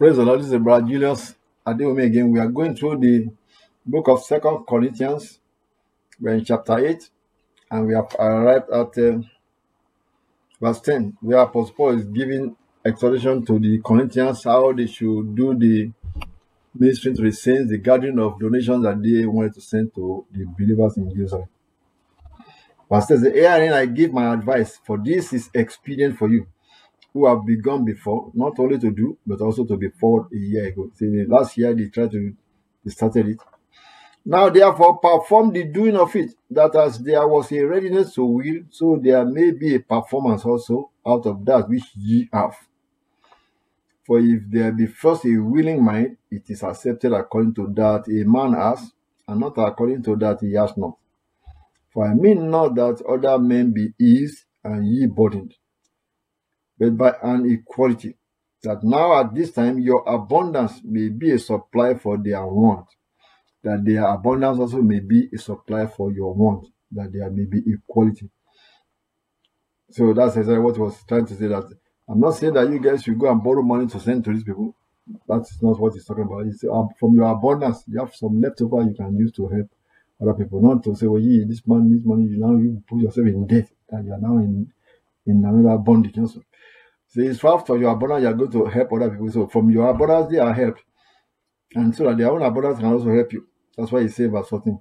Praise the Lord. This is Brother Julius Adeomi again. We are going through the book of Second Corinthians. We're in chapter 8 and we have arrived at uh, verse 10 where Apostle Paul is giving exhortation to the Corinthians how they should do the ministry to the saints, the gathering of donations that they wanted to send to the believers in Jerusalem. Verse 10 says, Herein I give my advice, for this is expedient for you who have begun before, not only to do, but also to be forward a year ago. See, last year they tried to, they started it. Now, therefore, perform the doing of it, that as there was a readiness to will, so there may be a performance also out of that which ye have. For if there be first a willing mind, it is accepted according to that a man has, and not according to that he has not. For I mean not that other men be eased and ye burdened, but by an equality, that now at this time your abundance may be a supply for their want, that their abundance also may be a supply for your want, that there may be equality. So that's exactly what he was trying to say. That I'm not saying that you guys should go and borrow money to send to these people. That's not what he's talking about. It's uh, from your abundance, you have some leftover you can use to help other people. Not to say, well, yeah, this man, this money, you now you put yourself in debt, and you are now in in another bondage. Also. So it's after your abundance, you are going to help other people. So from your abundance, they are helped. And so that their own abundance can also help you. That's why he says verse 14.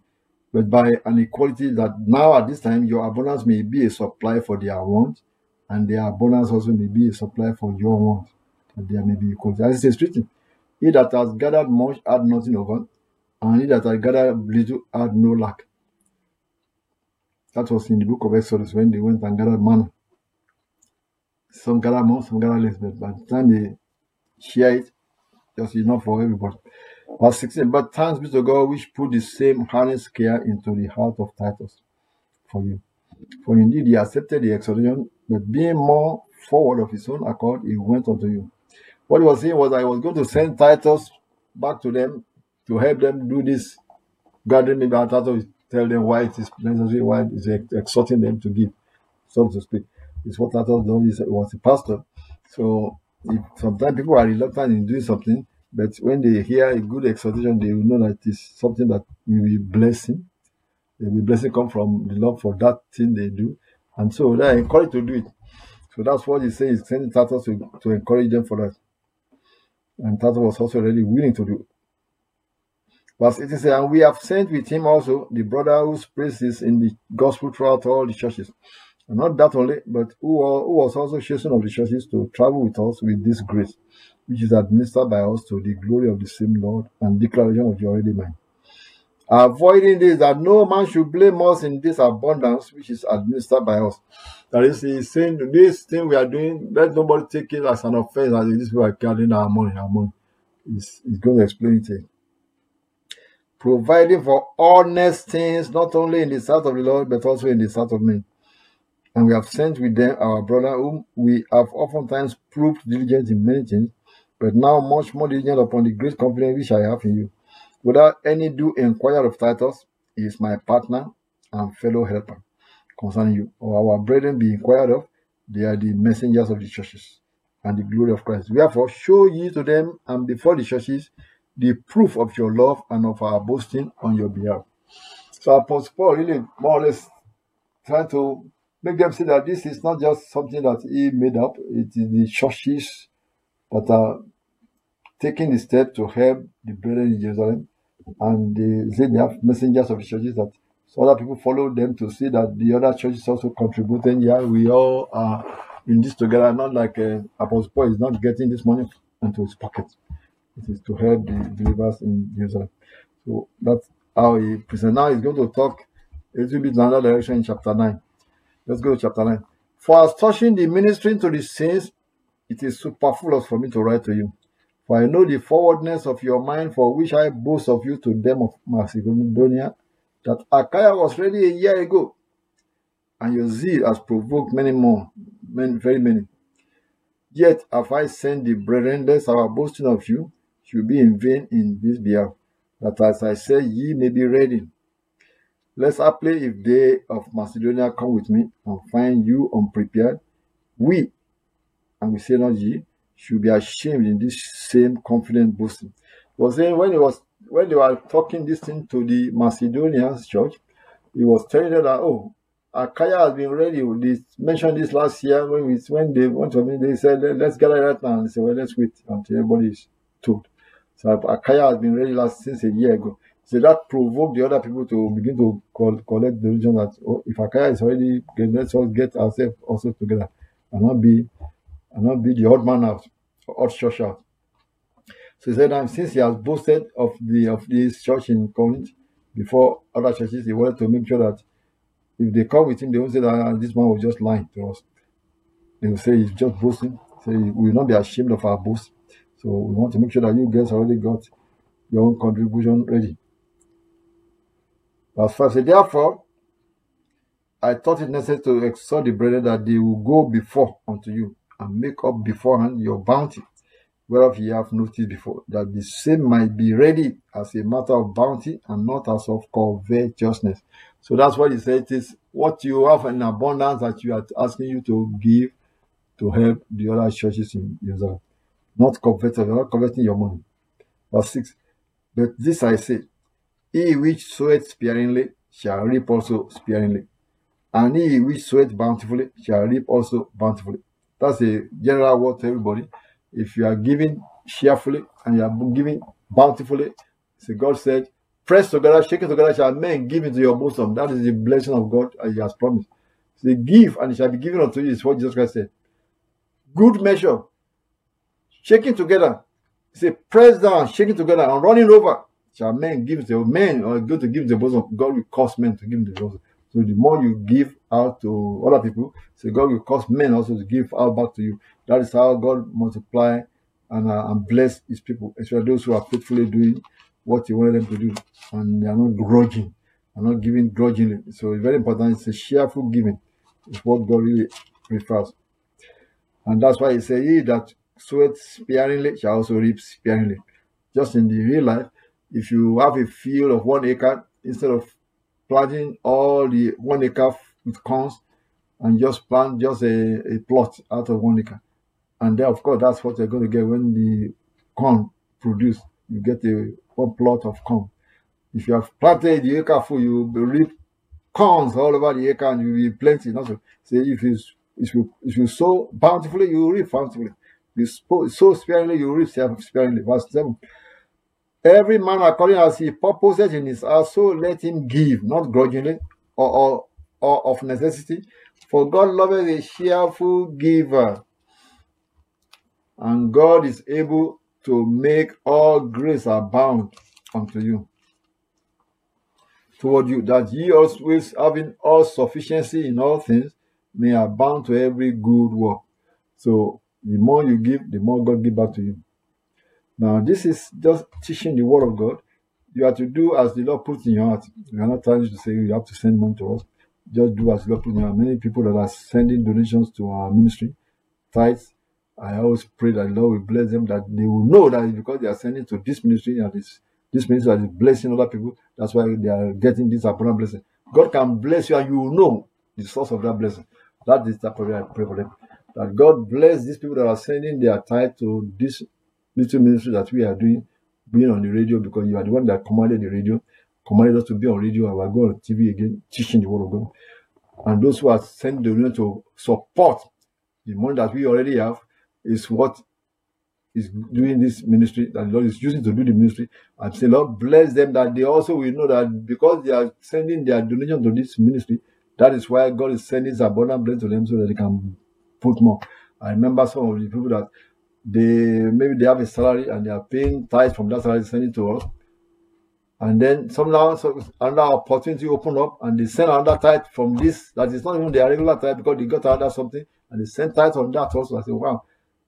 But by an equality that now at this time your abundance may be a supply for their want, and their abundance also may be a supply for your want. And there may be equality. As it is written, he that has gathered much had nothing over, and he that has gathered little had no lack. That was in the book of Exodus when they went and gathered manna. Some gather more, some gather less, but by the time they share it, just enough for everybody. Verse 16, but thanks be to God which put the same earnest care into the heart of Titus for you. For indeed he accepted the exhortation, but being more forward of his own accord, he went unto you. What he was saying was, I was going to send Titus back to them to help them do this gathering. Maybe Titus tell them why it is necessary, why it is exhorting them to give, so to speak. It's what I Titus done. He was a pastor. So if sometimes people are reluctant in doing something, but when they hear a good exhortation, they will know that it is something that will be blessing. The blessing come from the Lord for that thing they do. And so they are encouraged to do it. So that's what he says, sending Titus to, to encourage them for that. And Titus was also really willing to do it. Verse 80 says, And we have sent with him also the brother whose praises in the gospel throughout all the churches. And not that only, but who, who was also chosen of the churches to travel with us with this grace, which is administered by us to the glory of the same Lord and declaration of the already mine. Avoiding this, that no man should blame us in this abundance which is administered by us. That is, he's saying this thing we are doing, let nobody take it as an offense as this we are carrying our money, our money. He's, he's going to explain it. Providing for honest things, not only in the sight of the Lord, but also in the sight of men. And we have sent with them our brother, whom we have oftentimes proved diligent in many things, but now much more diligent upon the great confidence which I have in you. Without any due inquiry of Titus, he is my partner and fellow helper concerning you. Or our brethren be inquired of, they are the messengers of the churches and the glory of Christ. Therefore, show ye to them and before the churches the proof of your love and of our boasting on your behalf. So Apostle Paul really more or less trying to make them see that this is not just something that he made up, it is the churches that are taking the step to help the brethren in Jerusalem. And they say they have messengers of the churches that so other people follow them to see that the other churches also contributing. Yeah, we all are in this together, not like uh, Apostle Paul is not getting this money into his pocket. It is to help the believers in Jerusalem. So that's how he presents. Now he's going to talk a little bit in another direction in chapter 9. Let's go to chapter 9. For as touching the ministry to the saints, it is superfluous for me to write to you. For I know the forwardness of your mind, for which I boast of you to them of Macedonia, that Achaia was ready a year ago, and your zeal has provoked many more, many, very many. Yet have I sent the brethren, lest our boasting of you should be in vain in this behalf, that as I say, ye may be ready. Lest apply if they of Macedonia come with me and find you unprepared, we, and we say not ye, should be ashamed in this same confident boasting. Was saying when he was when they were talking this thing to the Macedonians church, he was telling them that oh, Achaia has been ready. They mentioned this last year when we when they went to me, they said let's gather right now. And they said, Well, let's wait until everybody is told. So Achaia has been ready last since a year ago. So that provoked the other people to begin to call, collect the region that oh, if Achaia is already let's all get ourselves also together and not be and not be the odd man out, odd church out. So he said, since he has boasted of the of this church in Corinth before other churches, he wanted to make sure that if they come with him, they won't say that ah, this man was just lying to us. They will say he's just boasting. Say we will not be ashamed of our boast. So we want to make sure that you guys already got your own contribution ready. Verse 5 says, Therefore, I thought it necessary to exhort the brethren that they will go before unto you and make up beforehand your bounty, whereof ye have noticed before, that the same might be ready as a matter of bounty and not as of covetousness. So that's what he said. Is what you have in abundance that you are asking you to give to help the other churches in Israel. Not coveting, not coveting your money. Verse 6. But this I say, he which soweth sparingly shall reap also sparingly, and he which soweth bountifully shall reap also bountifully. That's a general word to everybody. If you are giving cheerfully and you are giving bountifully, so God said, press together, shake it together, shall men give into your bosom. That is the blessing of God as He has promised. Say, give and it shall be given unto you, is what Jesus Christ said. Good measure, shaking together. Say, press down, shaking together, and running over. Shall men give to men or go to give the bosom? God will cause men to give the bosom. So the more you give out to other people, so God will cause men also to give out back to you. That is how God multiply and, uh, and bless his people, especially those who are faithfully doing what he wanted them to do. And they are not grudging, are not giving grudgingly. So it's very important. It's a cheerful giving. It's what God really prefers. And that's why he said, He that soweth sparingly shall also reap sparingly. Just in the real life, if you have a field of one acre, instead of planting all the one acre with corns and just plant just a, a plot out of one acre. And then, of course, that's what you're going to get when the corn produce. You get a one plot of corn. If you have planted the acre full, you will reap corns all over the acre and you will be plenty. Not so. Say if you if you if you sow bountifully, you reap bountifully. If you sow sparingly, you reap sparingly. Verse seven. Every man according as he purposes in his heart, so let him give, not grudgingly or, or, or of necessity. For God loveth a cheerful giver. And God is able to make all grace abound unto you. Toward you, that ye always having all sufficiency in all things may abound to every good work. So the more you give, the more God give back to you. Now, this is just teaching the word of God. You have to do as the Lord puts in your heart. We are not trying to say you have to send money to us. Just do as the Lord puts in your heart. Many people that are sending donations to our ministry, tithes, I always pray that the Lord will bless them, that they will know that because they are sending to this ministry and this, this ministry that is blessing other people, that's why they are getting this abundant blessing. God can bless you and you will know the source of that blessing. That is the prayer I pray for them. That God bless these people that are sending their tithe to this little ministry that we are doing, being on the radio because you are the one that commanded the radio, commanded us to be on radio, and we're going on TV again, teaching the word of God. And those who are sent the to support the money that we already have is what is doing this ministry, that the Lord is using to do the ministry, and say, Lord, bless them that they also will know that because they are sending their donation to this ministry, that is why God is sending his abundant blessing to them so that they can put more. I remember some of the people that they maybe they have a salary and they are paying tithes from that salary, sending to us. And then somehow so another opportunity open up and they send another tithe from this that is not even their regular tithe because they got another something and they send tithe on that also. I say, wow,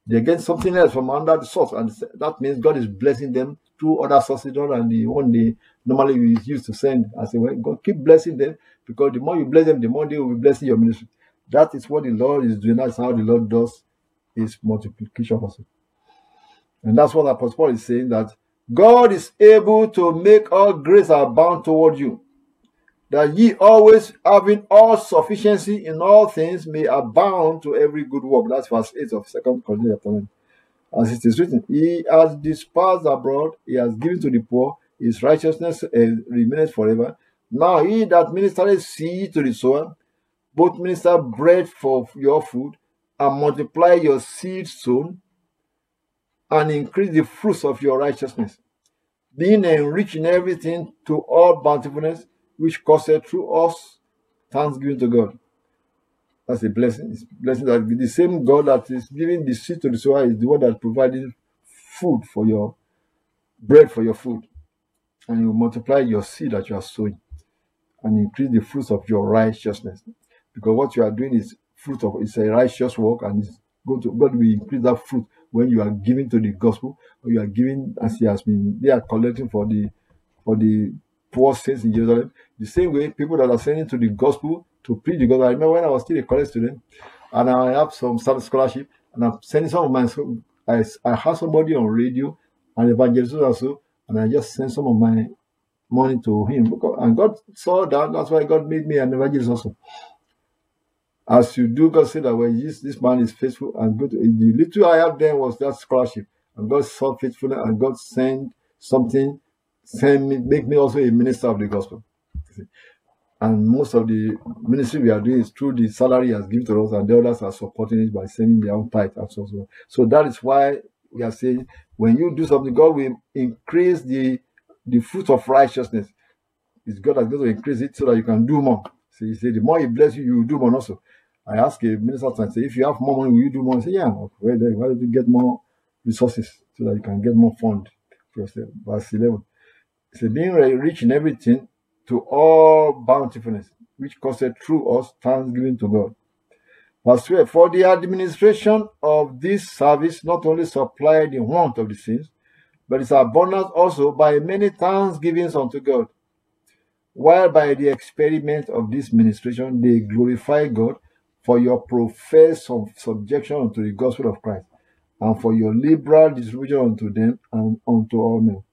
they get something else from under the source, and that means God is blessing them through other sources other than the one they normally used to send. I say, well, God keep blessing them because the more you bless them, the more they will be blessing your ministry. That is what the Lord is doing. That's how the Lord does his multiplication also. And that's what Apostle Paul is saying that God is able to make all grace abound toward you, that ye always having all sufficiency in all things may abound to every good work. That's verse 8 of 2 Corinthians chapter As it is written, He has dispersed abroad, He has given to the poor, His righteousness uh, remains forever. Now he that ministereth seed to the sower, both minister bread for your food, and multiply your seed sown, and increase the fruits of your righteousness, being enriched in everything to all bountifulness, which causeth through us thanksgiving to God. That's a blessing. It's a blessing that the same God that is giving the seed to the sower is the one that providing food for your bread for your food. And you multiply your seed that you are sowing and increase the fruits of your righteousness. Because what you are doing is fruit of it's a righteous work and it's going to God will increase that fruit when you are giving to the gospel or you are giving as he has been they are collecting for the for the poor saints in Jerusalem. The same way people that are sending to the gospel to preach the gospel. I remember when I was still a college student and I have some scholarship and I'm sending some of my I, I have somebody on radio and evangelist also and I just send some of my money to him. And God saw that. That's why God made me an evangelist also. As you do, God said that when this, this man is faithful and good. Eh, the little I have then was that scholarship. And God saw faithfulness and God sent something, send me, make me also a minister of the gospel. And most of the ministry we are doing is through the salary has given to us, and the others are supporting it by sending their own tithe and so on. So that is why we are saying when you do something, God will increase the the fruit of righteousness It's God that's going to increase it so that you can do more. So he said, the more he bless you, you will do more also. I ask a minister and say, if you have more money, will you do more? I say, yeah. Why don't you get more resources so that you can get more fund for yourself? Verse 11. He said, being rich in everything to all bountifulness, which causeth through us thanksgiving to God. Verse 12. For the administration of this service not only supply the want of the saints, but it's abundant also by many thanksgivings unto God. While by the experiment of this ministration they glorify God for your professed of subjection unto the gospel of Christ, and for your liberal distribution unto them and unto all men.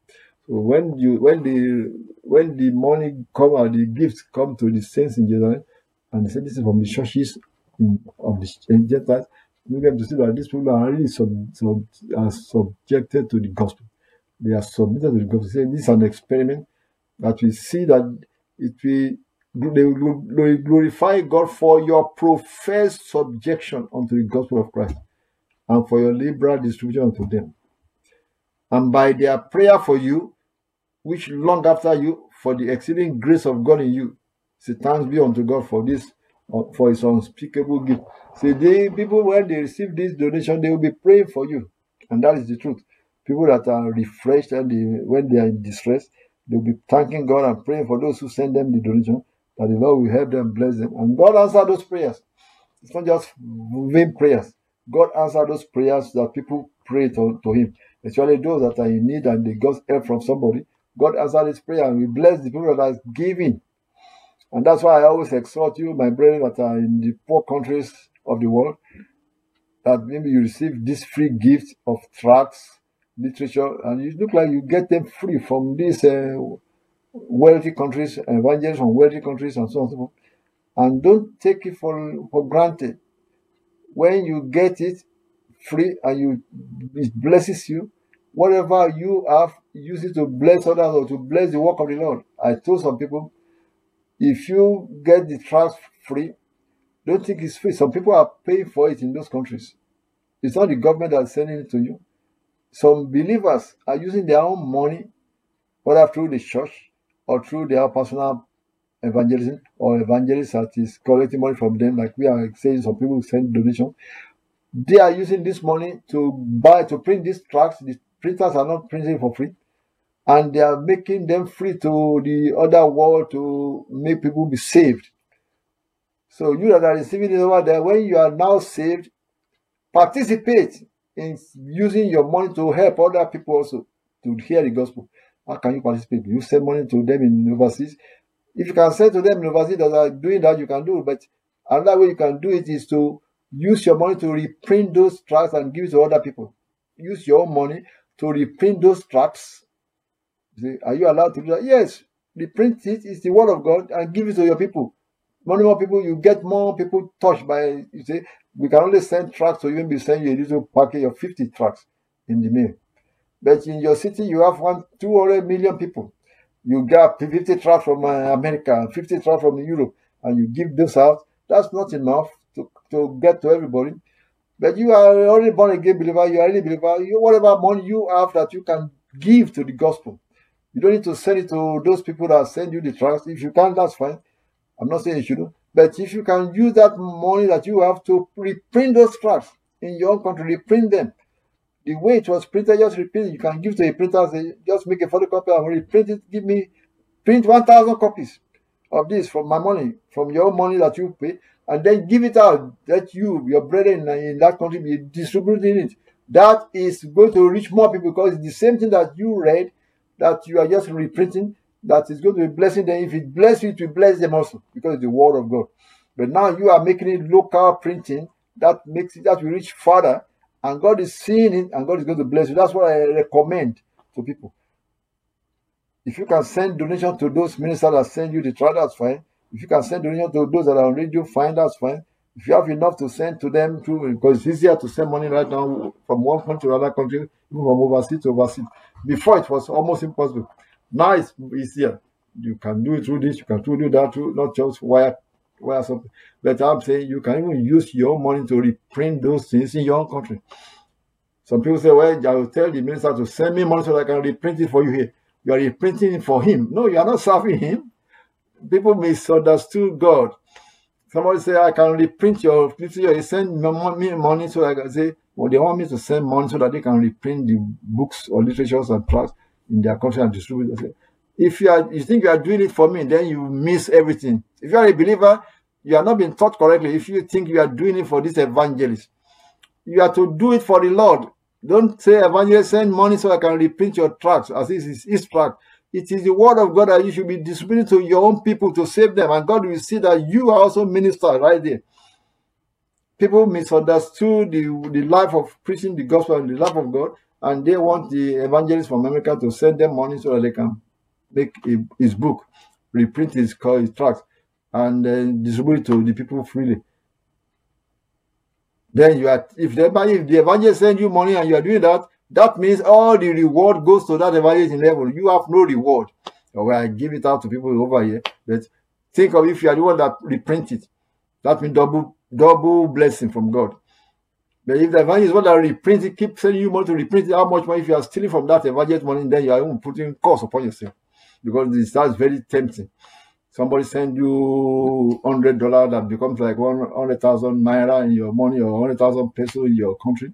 So when you when the when the money come or the gifts come to the saints in Jerusalem, and they say this is from the churches in, of the Gentiles, you get to see that these people are really sub, sub, are subjected to the gospel they are submitted to the gospel. Say this is an experiment that we see that it will they glorify God for your professed subjection unto the gospel of Christ and for your liberal distribution unto them. And by their prayer for you, which long after you, for the exceeding grace of God in you. Say thanks be unto God for this, uh, for his unspeakable gift. Say they people when they receive this donation, they will be praying for you. And that is the truth people that are refreshed and they, when they are in distress, they'll be thanking God and praying for those who send them the donation, that the Lord will help them, bless them. And God answer those prayers. It's not just vain prayers. God answer those prayers that people pray to, to Him, especially those that are in need and they got help from somebody. God answer this prayer and we bless the people that are giving. And that's why I always exhort you, my brethren that are in the poor countries of the world, that maybe you receive this free gift of tracts literature, and you look like you get them free from this. uh, wealthy countries, evangelists from wealthy countries, and so on and so forth. And don't take it for, for granted. When you get it free and you it blesses you, whatever you have, use it to bless others or to bless the work of the Lord. I told some people, if you get the trust free, don't think it's free. Some people are paying for it in those countries. It's not the government that's sending it to you. some believers are using their own money, whether through the church or through their personal evangelism or evangelists that is collecting money from them, like we are saying some people send donation. They are using this money to buy to print these tracts. The printers are not printing for free, and they are making them free to the other world to make people be saved. So you that are receiving it over there, when you are now saved, participate in using your money to help other people also to hear the gospel. How can you participate? You send money to them in overseas. If you can send to them in overseas that are doing that, you can do. But another way you can do it is to use your money to reprint those tracts and give it to other people. Use your own money to reprint those tracts. See, are you allowed to do that? Yes. Reprint it. It's the word of God and give it to your people. More more people, you get more people touched by. You see, we can only send tracts, so even be sending you a little package of 50 tracts in the mail. But in your city, you have one 200 million people. You get 50 tracts from uh, America, 50 tracts from Europe, and you give those out. That's not enough to, to get to everybody. But you are already born again believer, you are already believer, you, whatever money you have that you can give to the gospel. You don't need to send it to those people that send you the tracts. If you can, that's fine. I'm not saying you shouldn't. But if you can use that money that you have to reprint those tracts in your own country, reprint them. The way it was printed, just reprint it. You can give to a printer, say, just make a photocopy and reprint it. Give me, print 1,000 copies of this from my money, from your money that you pay, and then give it out. That you, your brethren in that country, be distributing it. That is going to reach more people because it's the same thing that you read that you are just reprinting that is going to be blessing them. If it bless you, to bless them also because it's the word of God. But now you are making it local printing that makes it that will reach further, and God is seeing it, and God is going to bless you. That's what I recommend to people. If you can send donation to those ministers that send you the trial, that's fine. If you can send donation to those that are on radio, fine, that's fine. If you have enough to send to them, too, because it's easier to send money right now from one country to another country, even from overseas to overseas. Before it was almost impossible. Now it's easier. You can do it through this, you can do that through not just wire wire something. But I'm saying you can even use your money to reprint those things in your own country. Some people say, Well, I will tell the minister to send me money so that I can reprint it for you here. You are reprinting it for him. No, you are not serving him. People misunderstood God. Somebody say, I can reprint your literature. You send me money so I can say, well, they want me to send money so that they can reprint the books or literatures and tracts in their country and distribute it. If you are you think you are doing it for me, then you miss everything. If you are a believer, you are not being taught correctly. If you think you are doing it for this evangelist, you are to do it for the Lord. Don't say evangelist send money so I can reprint your tracts as this is his tract. It is the word of God that you should be distributing to your own people to save them, and God will see that you are also minister right there. People misunderstood the, the life of preaching the gospel and the life of God, and they want the evangelist from America to send them money so that they can make a, his book, reprint his, his tracts, and uh, distribute to the people freely. Then you are, if the, if the evangelist send you money and you are doing that, that means all the reward goes to that evangelist level. You have no reward. Well, I give it out to people over here, but think of if you are the one that reprint it. That means double double blessing from God. But if the evangelist want to reprint it, keep sending you money to reprint it, how much money if you are stealing from that evangelist money, then you are even putting cost upon yourself. Because this starts very tempting. Somebody send you hundred dollar that becomes like one hundred thousand naira in your money or hundred thousand peso in your country.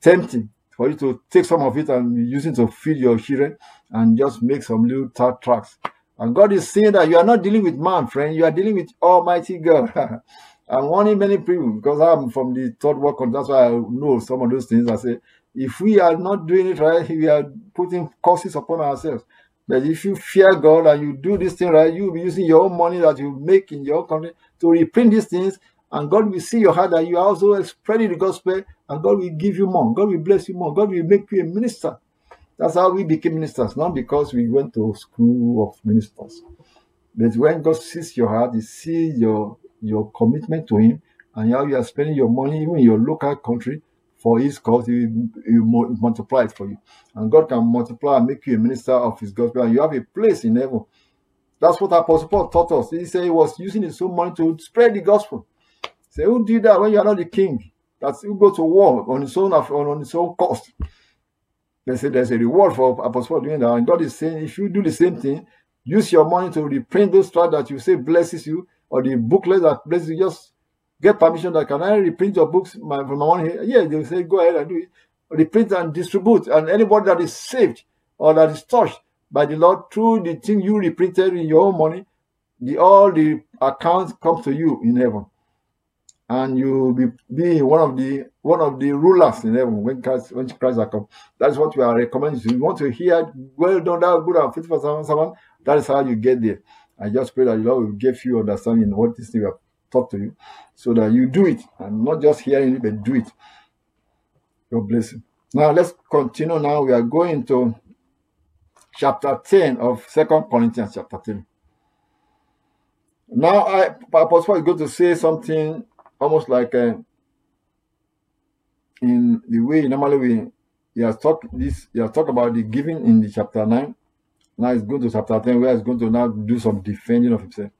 Tempting for you to take some of it and use it to feed your children and just make some little tracts. And God is saying that you are not dealing with man, friend. You are dealing with Almighty God. I'm warning many people because I'm from the third world country. That's why I know some of those things. I say, if we are not doing it right, we are putting curses upon ourselves. But if you fear God and you do this thing right, you'll be using your own money that you make in your country to reprint these things, and God will see your heart that you are also spreading the gospel, and God will give you more. God will bless you more. God will make you a minister. That's how we became ministers, not because we went to school of ministers. But when God sees your heart, He sees your your commitment to Him and how you are spending your money, even in your local country, for His cause, He will multiply it for you. And God can multiply and make you a minister of His gospel, and you have a place in heaven. That's what Apostle Paul taught us. He said he was using his own money to spread the gospel. Say, who did that when you are not the king? that you go to war on his own on his own cost. They say there's a reward for Apostle Paul doing that. And God is saying, if you do the same thing, use your money to reprint those tracts that you say blesses you, or the booklet that blesses you, just get permission that can I reprint your books my, from my money? Yeah, they will say, go ahead and do it. Reprint and distribute. And anybody that is saved or that is touched by the Lord through the thing you reprinted in your own money, the all the accounts come to you in heaven and you will be, be one of the one of the rulers in heaven when Christ when Christ has come. That's what we are recommending. So you want to hear, well done, that good and faithful servant. That is how you get there. I just pray that the Lord will give you understanding what this thing we have taught to you, so that you do it and not just hearing it, but do it. God bless you. Now let's continue. Now we are going to chapter 10 of Second Corinthians chapter 10. Now I Apostle is going to say something almost like uh, in the way normally we he has talked this he has talked about the giving in the chapter 9 now he's going to chapter 10 where he's going to now do some defending of himself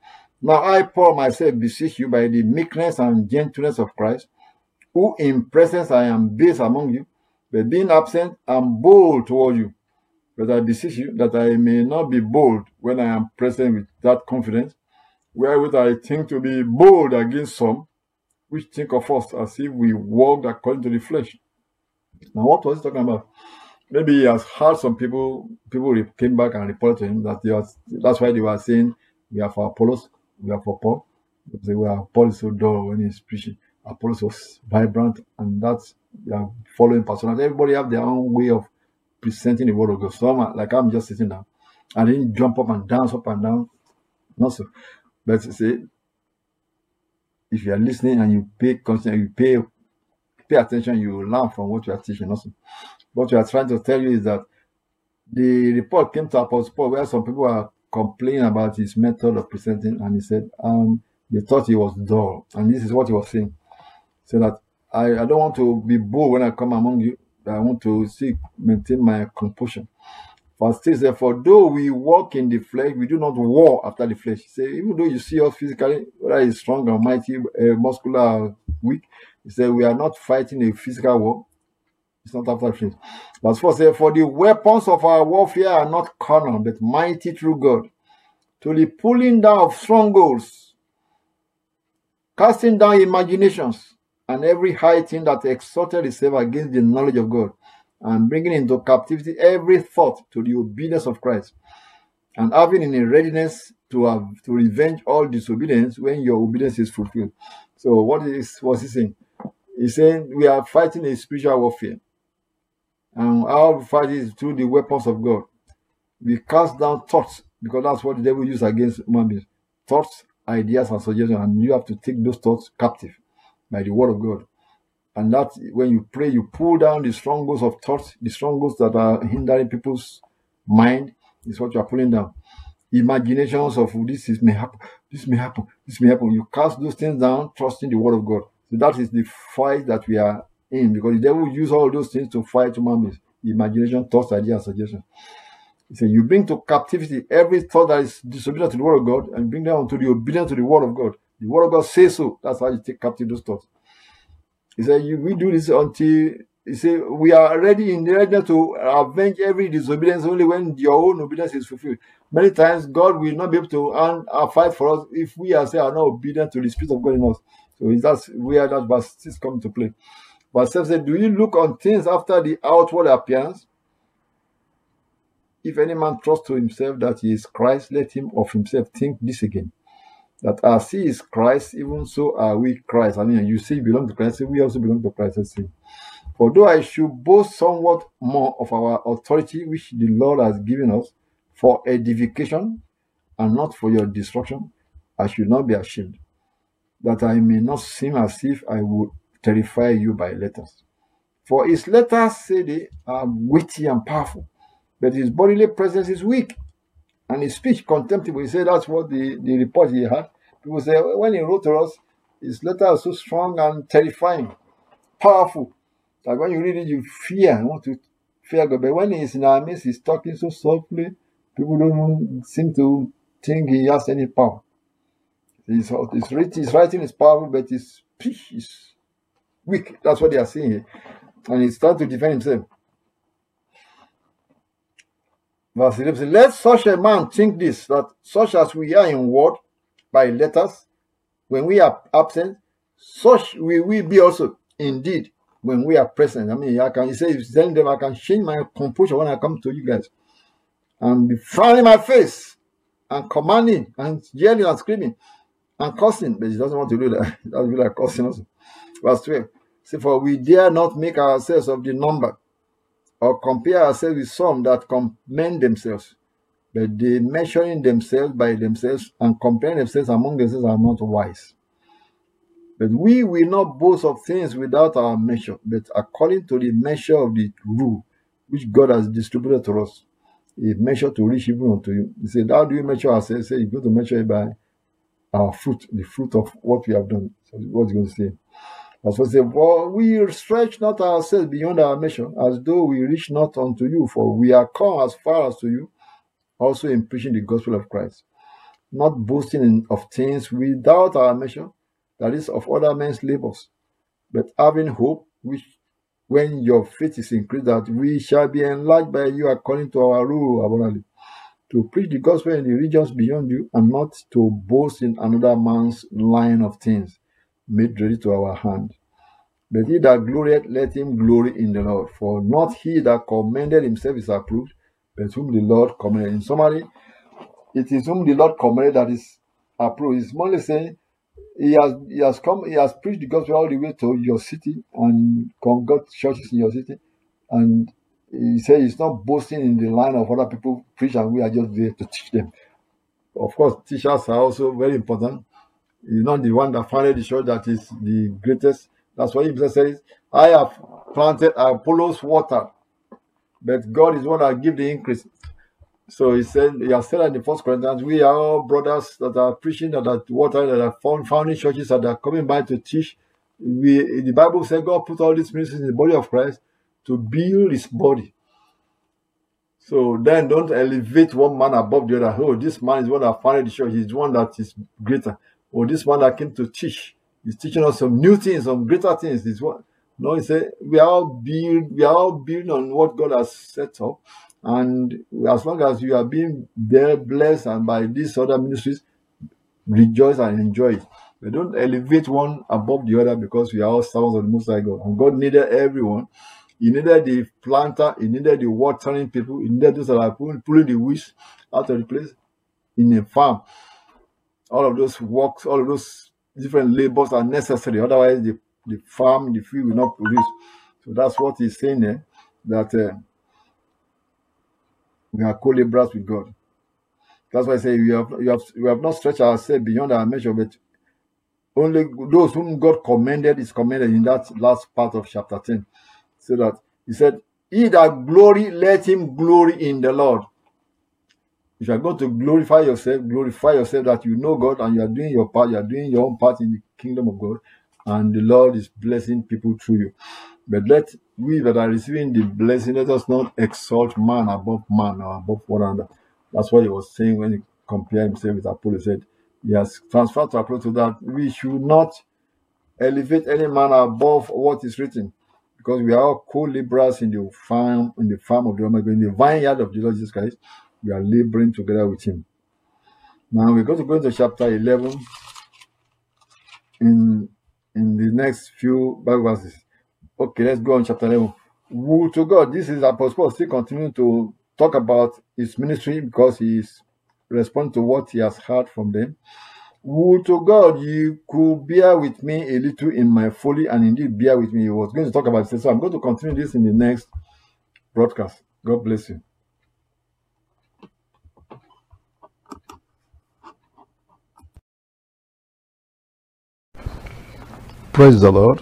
now i paul myself beseech you by the meekness and gentleness of christ who in presence i am base among you but being absent i'm bold toward you but i beseech you that i may not be bold when i am present with that confidence wherewith i think to be bold against some which think of us as if we walked according to the flesh. Now, what was he talking about? Maybe he has heard some people, people came back and reported to him that they that's why they were saying, we are for Apollos, we are for Paul. They were Paul is so dull when he's preaching. Apollos was vibrant, and that's they are following personality. Everybody have their own way of presenting the word of God. So I'm like I'm just sitting down. I didn't jump up and dance up and down. Not so. But see, if you are listening and you pay constant, you pay pay attention, you learn from what you are teaching also. What we are trying to tell you is that the report came to Apostle Paul where some people are complaining about his method of presenting, and he said um, they thought he was dull, and this is what he was saying. So that I, I don't want to be bold when I come among you. I want to see maintain my composure. Verse 3 says, For though we walk in the flesh, we do not war after the flesh. Say, even though you see us physically, whether it's strong or mighty, uh, muscular weak, he said, We are not fighting a physical war. It's not after flesh. Verse 4 says, For the weapons of our warfare are not carnal, but mighty through God, to the pulling down of strongholds, casting down imaginations, and every high thing that exalted itself against the knowledge of God and bringing into captivity every thought to the obedience of Christ, and having in a readiness to have to revenge all disobedience when your obedience is fulfilled. So what is what's he saying? He's saying we are fighting a spiritual warfare. And our fight is through the weapons of God. We cast down thoughts because that's what the devil uses against human beings. Thoughts, ideas, and suggestions, and you have to take those thoughts captive by the word of God. And that when you pray, you pull down the strongholds of thoughts, the strongholds that are hindering people's mind, is what you are pulling down. Imaginations of this is may happen, this may happen, this may happen. You cast those things down, trusting the word of God. So that is the fight that we are in because the devil use all those things to fight human beings. Imagination, thoughts, ideas, suggestions. He said, You bring to captivity every thought that is disobedient to the word of God and bring them to the obedience to the word of God. The word of God says so. That's how you take captive those thoughts. He said, We do this until he said, We are ready in readiness to avenge every disobedience only when your own obedience is fulfilled. Many times, God will not be able to uh, fight for us if we ourselves are not obedient to the Spirit of God in us. So that's where that verse is coming to play. Verse 7 said, Do you look on things after the outward appearance? If any man trusts to himself that he is Christ, let him of himself think this again that as he is Christ, even so are we Christ. I mean, you you belong to Christ, we also belong to Christ. Let's see. For though I should boast somewhat more of our authority, which the Lord has given us for edification and not for your destruction, I should not be ashamed, that I may not seem as if I would terrify you by letters. For his letters say they are witty and powerful, but his bodily presence is weak and his speech contemptible. He said that's what the, the report he had. People say when he wrote to us, his letter is so strong and terrifying, powerful, that when you read it, you fear, you want to fear God. But when he's in our midst, he's talking so softly, people don't seem to think he has any power. His, his, writing is powerful, but his speech is weak. That's what they are here. And he starts to defend himself. Verse 11 says, Let such a man think this, that such as we are in word by letters, when we are absent, such will we be also indeed when we are present. I mean, I can he says, telling them I can change my composure when I come to you guys and be frowning my face and commanding and yelling and screaming and cursing, but he doesn't want to do that. He doesn't feel like cursing also. Verse 12. See, for we dare not make ourselves of the number or compare ourselves with some that commend themselves, but they measuring themselves by themselves and comparing themselves among themselves are not wise. But we will not boast of things without our measure, but according to the measure of the rule which God has distributed to us. A measure to reach even unto you. He said, How do you measure ourselves? Say, You're going to measure it by our fruit, the fruit of what we have done. So what's going to say? As well say, For we stretch not ourselves beyond our measure, as though we reach not unto you, for we are come as far as to you, also in preaching the gospel of Christ, not boasting in, of things without our measure, that is, of other men's labors, but having hope, which when your faith is increased, that we shall be enlarged by you according to our rule abundantly to preach the gospel in the regions beyond you and not to boast in another man's line of things made ready to our hand. But he that glorieth, let him glory in the Lord. For not he that commended himself is approved, but whom the Lord commended. In summary, it is whom the Lord commended that is approved. It's only saying he has he has come, he has preached the gospel all the way to your city and got churches in your city, and he said he's not boasting in the line of other people preach and we are just there to teach them. Of course, teachers are also very important. He's not the one that founded the church that is the greatest. That's why he says, I have planted Apollos water, but God is one that give the increase. So he said, he has said in the first Corinthians, we are all brothers that are preaching that are water, that are found, founding churches that are coming by to teach. We the Bible said God put all these ministries in the body of Christ to build his body. So then don't elevate one man above the other. Oh, this man is one that founded the church. He's one that is greater. Or oh, this one that came to teach. He's teaching us some new things, some greater things. This one. No, he said we are all build, we are all building on what God has set up. And as long as you are being there blessed and by these other ministries, rejoice and enjoy it. But don't elevate one above the other because we are all servants of the Most High God. And God needed everyone he needed the planter, he needed the watering people, he needed those that are pulling, pulling the weeds out of the place in a farm. All of those works, all of those different labors are necessary. Otherwise, the, the farm, the field will not produce. So that's what he's saying there, that uh, we are co-laborers with God. That's why I say we have, we have, we have not stretched ourselves beyond our measure, but only those whom God commended is commended in that last part of chapter 10 so that he said, He that glory, let him glory in the Lord. If you are going to glorify yourself, glorify yourself that you know God and you are doing your part, you are doing your own part in the kingdom of God, and the Lord is blessing people through you. But let we that are receiving the blessing, let us not exalt man above man or above one another. That's what he was saying when he compared himself with Apollo. He said, He has transferred to Apollo to that we should not elevate any man above what is written because we are all co-laborers in the farm, in the farm of the Almighty, in the vineyard of the Lord Jesus Christ. We are laboring together with Him. Now we're going to go into chapter 11 in in the next few Bible verses. Okay, let's go on chapter 11. Woe to God. This is Apostle Paul still continuing to talk about his ministry because he is responding to what he has heard from them. Would to God you could bear with me a little in my folly and indeed bear with me. He was going to talk about this. So I'm going to continue this in the next broadcast. God bless you. Praise the Lord.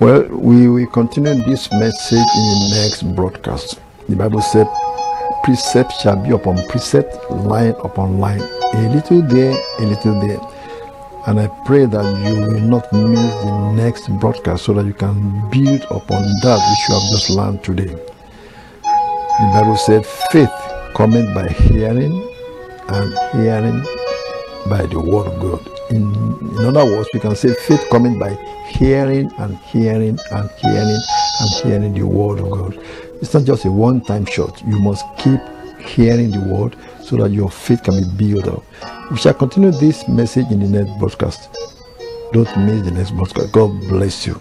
Well, we will continue this message in the next broadcast. The Bible said, Precept shall be upon precept, line upon line a little there, a little there. And I pray that you will not miss the next broadcast so that you can build upon that which you have just learned today. The Bible said, faith cometh by hearing, and hearing by the word of God. In, in other words, we can say faith coming by hearing and hearing and hearing and hearing the word of God. It's not just a one time shot. You must keep hearing the word so that your faith can be built up. We shall continue this message in the next broadcast. Don't miss the next broadcast. God bless you.